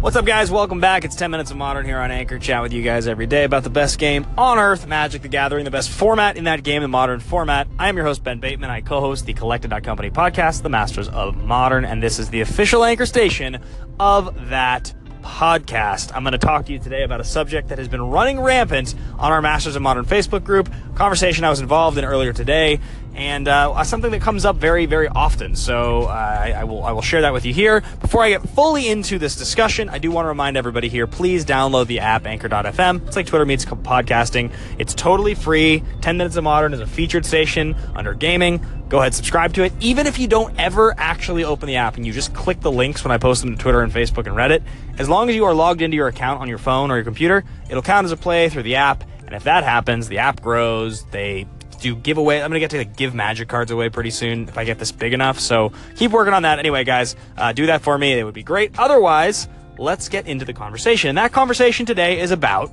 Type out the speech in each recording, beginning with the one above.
What's up, guys? Welcome back. It's 10 Minutes of Modern here on Anchor. Chat with you guys every day about the best game on earth, Magic the Gathering, the best format in that game, the modern format. I am your host, Ben Bateman. I co host the Collected Company podcast, The Masters of Modern, and this is the official anchor station of that podcast. I'm going to talk to you today about a subject that has been running rampant on our Masters of Modern Facebook group, conversation I was involved in earlier today, and uh, something that comes up very, very often. So uh, I, I, will I will share that with you here. Before I get fully into this discussion, I do want to remind everybody here: please download the app Anchor.fm. It's like Twitter meets podcasting. It's totally free. Ten minutes of modern is a featured station under gaming. Go ahead, subscribe to it. Even if you don't ever actually open the app and you just click the links when I post them to Twitter and Facebook and Reddit, as long as you are logged into your account on your phone or your computer, it'll count as a play through the app. And if that happens, the app grows. They do giveaway. I'm gonna get to like, give magic cards away pretty soon if I get this big enough. So keep working on that. Anyway, guys, uh, do that for me. It would be great. Otherwise, let's get into the conversation. And that conversation today is about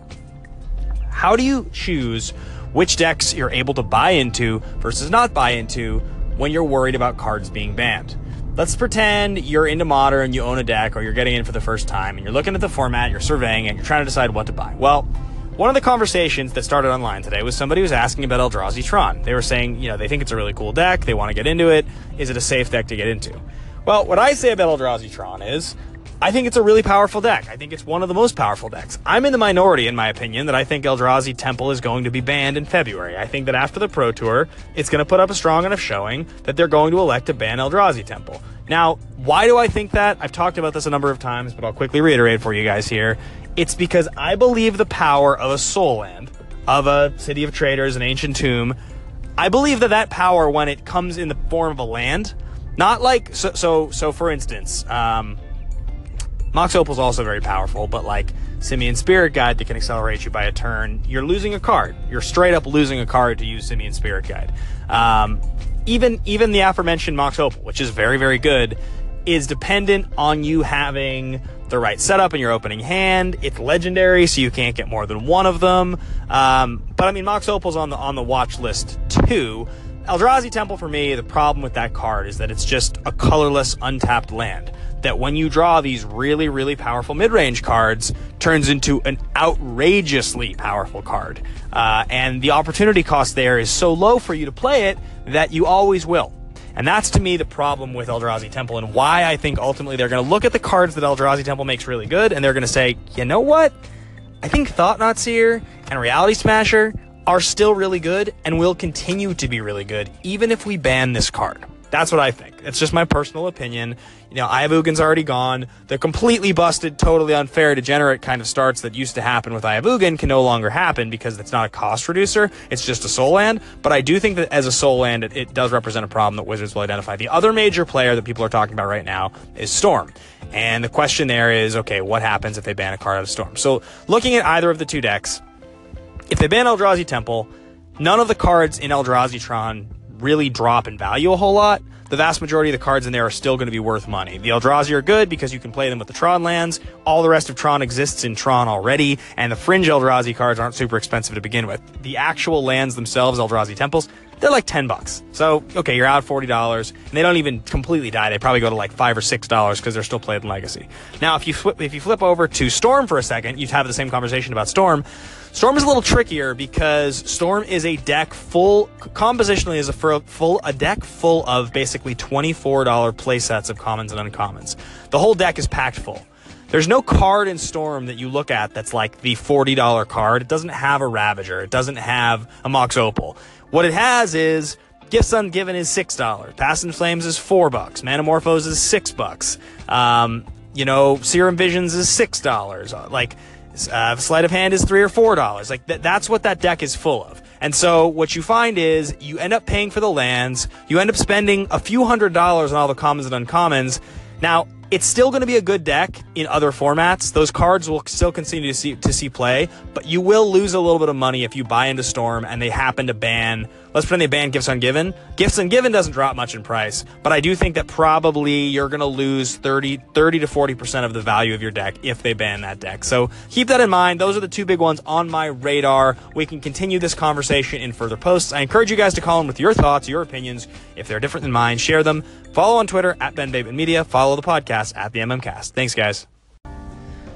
how do you choose which decks you're able to buy into versus not buy into when you're worried about cards being banned. Let's pretend you're into modern, you own a deck, or you're getting in for the first time, and you're looking at the format, you're surveying, and you're trying to decide what to buy. Well, one of the conversations that started online today was somebody was asking about Eldrazi Tron. They were saying, you know, they think it's a really cool deck, they want to get into it. Is it a safe deck to get into? Well, what I say about Eldrazi Tron is I think it's a really powerful deck. I think it's one of the most powerful decks. I'm in the minority, in my opinion, that I think Eldrazi Temple is going to be banned in February. I think that after the Pro Tour, it's going to put up a strong enough showing that they're going to elect to ban Eldrazi Temple. Now, why do I think that? I've talked about this a number of times, but I'll quickly reiterate for you guys here. It's because I believe the power of a sol land, of a City of Traitors, an ancient tomb. I believe that that power, when it comes in the form of a land, not like so. So, so for instance, um, Mox Opal is also very powerful, but like Simian Spirit Guide that can accelerate you by a turn, you're losing a card. You're straight up losing a card to use Simian Spirit Guide. Um, even even the aforementioned Mox Opal, which is very very good, is dependent on you having the right setup in your opening hand. It's legendary, so you can't get more than one of them. Um, but I mean, Mox Opal's on the on the watch list too. Eldrazi Temple for me, the problem with that card is that it's just a colorless, untapped land. That when you draw these really, really powerful mid-range cards, turns into an outrageously powerful card. Uh, and the opportunity cost there is so low for you to play it that you always will. And that's to me the problem with Eldrazi Temple and why I think ultimately they're going to look at the cards that Eldrazi Temple makes really good and they're going to say, you know what? I think Thought-Knot Seer and Reality Smasher are still really good and will continue to be really good even if we ban this card. That's what I think. It's just my personal opinion. You know, Eye of Ugin's already gone. The completely busted, totally unfair, degenerate kind of starts that used to happen with Eye of Ugin can no longer happen because it's not a cost reducer. It's just a sol land. But I do think that as a sol land, it, it does represent a problem that Wizards will identify. The other major player that people are talking about right now is Storm. And the question there is, okay, what happens if they ban a card out of Storm? So looking at either of the two decks, if they ban Eldrazi Temple, none of the cards in Eldrazi Tron really drop in value a whole lot. The vast majority of the cards in there are still going to be worth money. The Eldrazi are good because you can play them with the Tron lands. All the rest of Tron exists in Tron already, and the fringe Eldrazi cards aren't super expensive to begin with. The actual lands themselves, Eldrazi temples, they're like 10 bucks. So, okay, you're out $40, and they don't even completely die. They probably go to like 5 or $6 because they're still played in Legacy. Now, if you, flip, if you flip over to Storm for a second, you'd have the same conversation about Storm. Storm is a little trickier because Storm is a deck full, compositionally is a full, a deck full of basically $24 playsets of commons and uncommons. The whole deck is packed full. There's no card in Storm that you look at that's like the $40 card. It doesn't have a Ravager. It doesn't have a Mox Opal. What it has is Gifts Ungiven is six dollars. Past in Flames is four bucks. Manamorphose is six bucks. Um, you know, Serum Visions is six dollars. Like uh, sleight of hand is three or four dollars. Like th- that's what that deck is full of. And so what you find is you end up paying for the lands. You end up spending a few hundred dollars on all the commons and uncommons. Now it's still going to be a good deck in other formats. Those cards will still continue to see to see play, but you will lose a little bit of money if you buy into Storm and they happen to ban. Let's pretend they ban Gifts Ungiven. Gifts Ungiven doesn't drop much in price, but I do think that probably you're going to lose 30, 30 to 40% of the value of your deck if they ban that deck. So keep that in mind. Those are the two big ones on my radar. We can continue this conversation in further posts. I encourage you guys to call in with your thoughts, your opinions. If they're different than mine, share them. Follow on Twitter at Ben Bateman Media. Follow the podcast at the MMCast. Thanks, guys.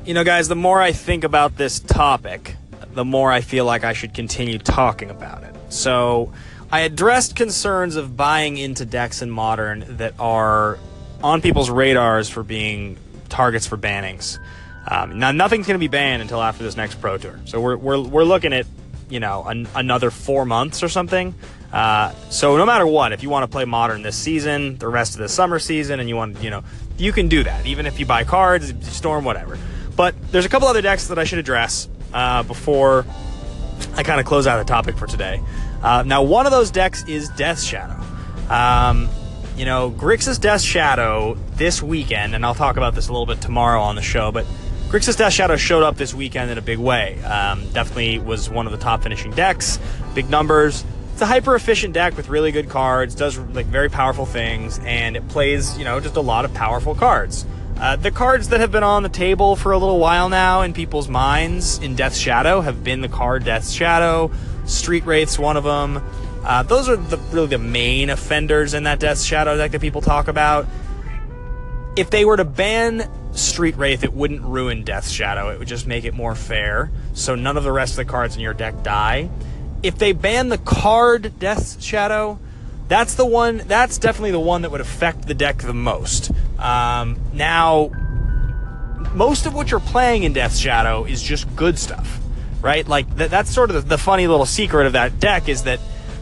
You know, guys, the more I think about this topic, the more I feel like I should continue talking about it. So, I addressed concerns of buying into decks in Modern that are on people's radars for being targets for bannings. Um, now, nothing's going to be banned until after this next Pro Tour. So, we're, we're, we're looking at, you know, an, another four months or something. Uh, so, no matter what, if you want to play Modern this season, the rest of the summer season, and you want, you know, you can do that, even if you buy cards, Storm, whatever. But there's a couple other decks that I should address uh, before I kind of close out the topic for today. Uh, now, one of those decks is Death Shadow. Um, you know, Grixis Death Shadow this weekend, and I'll talk about this a little bit tomorrow on the show, but Grixis Death Shadow showed up this weekend in a big way. Um, definitely was one of the top finishing decks, big numbers. It's a hyper efficient deck with really good cards, does like very powerful things, and it plays, you know, just a lot of powerful cards. Uh, the cards that have been on the table for a little while now in people's minds in Death's Shadow have been the card Death's Shadow, Street Wraith's one of them. Uh, those are the, really the main offenders in that Death's Shadow deck that people talk about. If they were to ban Street Wraith, it wouldn't ruin Death's Shadow. It would just make it more fair, so none of the rest of the cards in your deck die. If they ban the card Death's Shadow, that's the one. That's definitely the one that would affect the deck the most. Um, now, most of what you're playing in Death Shadow is just good stuff, right? Like th- that's sort of the, the funny little secret of that deck is that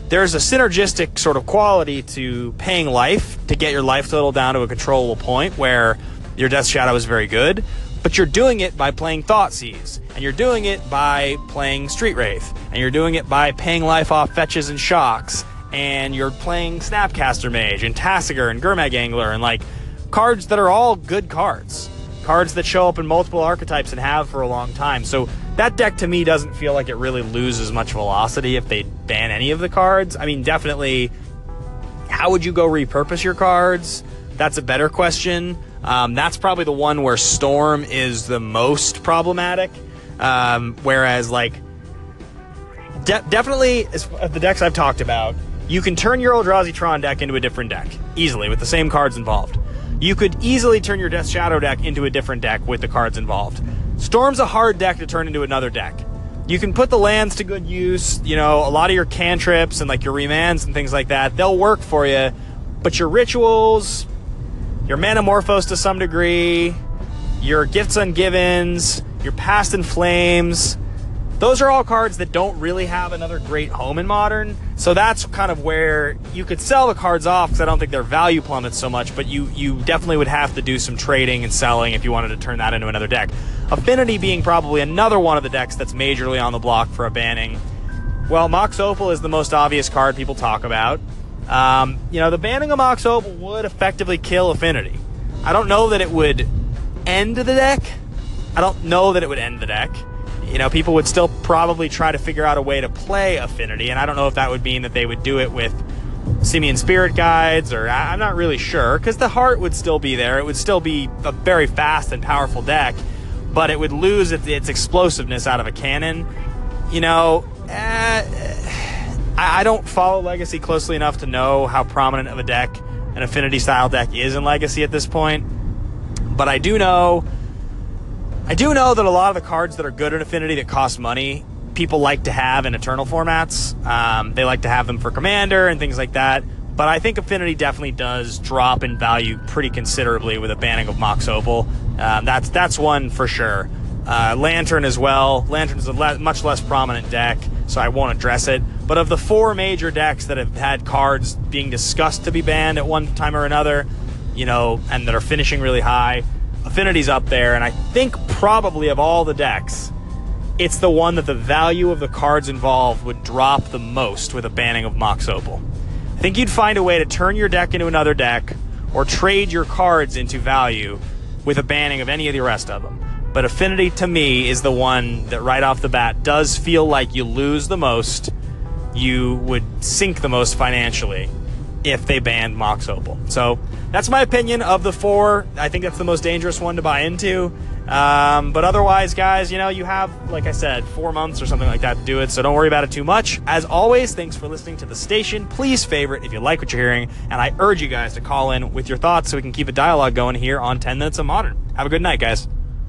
there's a synergistic sort of quality to paying life to get your life total down to a controllable point where your Death Shadow is very good, but you're doing it by playing Thought Thoughtseize, and you're doing it by playing Street Wraith, and you're doing it by paying life off fetches and shocks, and you're playing Snapcaster Mage and Tasigur and Gurmag Angler and like cards that are all good cards. Cards that show up in multiple archetypes and have for a long time. So that deck to me doesn't feel like it really loses much velocity if they ban any of the cards. I mean, definitely, how would you go repurpose your cards? That's a better question. Um, that's probably the one where Storm is the most problematic. Um, whereas, like, de- definitely, the decks I've talked about, you can turn your Eldrazi Tron deck into a different deck easily with the same cards involved. You could easily turn your Death Shadow deck into a different deck with the cards involved. Storm's a hard deck to turn into another deck. You can put the lands to good use, you know, a lot of your cantrips and like your remands and things like that, they'll work for you. But your rituals, your Manamorphose to some degree, your Gifts Ungivens, your Past in Flames, those are all cards that don't really have another great home in modern. So that's kind of where you could sell the cards off because I don't think their value plummets so much, but you you definitely would have to do some trading and selling if you wanted to turn that into another deck. Affinity being probably another one of the decks that's majorly on the block for a banning. Well, Mox Opal is the most obvious card people talk about. Um, you know, the banning of Mox Opal would effectively kill Affinity. I don't know that it would end the deck. I don't know that it would end the deck you know, people would still probably try to figure out a way to play Affinity, and I don't know if that would mean that they would do it with Simian Spirit Guides, or I'm not really sure, because the heart would still be there. It would still be a very fast and powerful deck, but it would lose its, explosiveness out of a cannon. You know, eh, I, I don't follow Legacy closely enough to know how prominent of a deck an Affinity style deck is in Legacy at this point, but I do know I do know that a lot of the cards that are good in Affinity that cost money, people like to have in Eternal formats. Um, they like to have them for Commander and things like that. But I think Affinity definitely does drop in value pretty considerably with a banning of Mox Opal. Um, that's that's one for sure. Uh, Lantern as well. Lantern's a le- much less prominent deck, so I won't address it. But of the four major decks that have had cards being discussed to be banned at one time or another, you know, and that are finishing really high, Affinity's up there, and I think probably of all the decks, it's the one that the value of the cards involved would drop the most with a banning of Mox Opal. I think you'd find a way to turn your deck into another deck or trade your cards into value with a banning of any of the rest of them. But Affinity to me is the one that right off the bat does feel like you lose the most, you would sink the most financially if they banned Mox Opal. So that's my opinion of the four. I think that's the most dangerous one to buy into. Um, but otherwise, guys, you know, you have, like I said, four months or something like that to do it, so don't worry about it too much. As always, thanks for listening to the station. Please favorite if you like what you're hearing, and I urge you guys to call in with your thoughts so we can keep a dialogue going here on 10 Minutes of Modern. Have a good night, guys.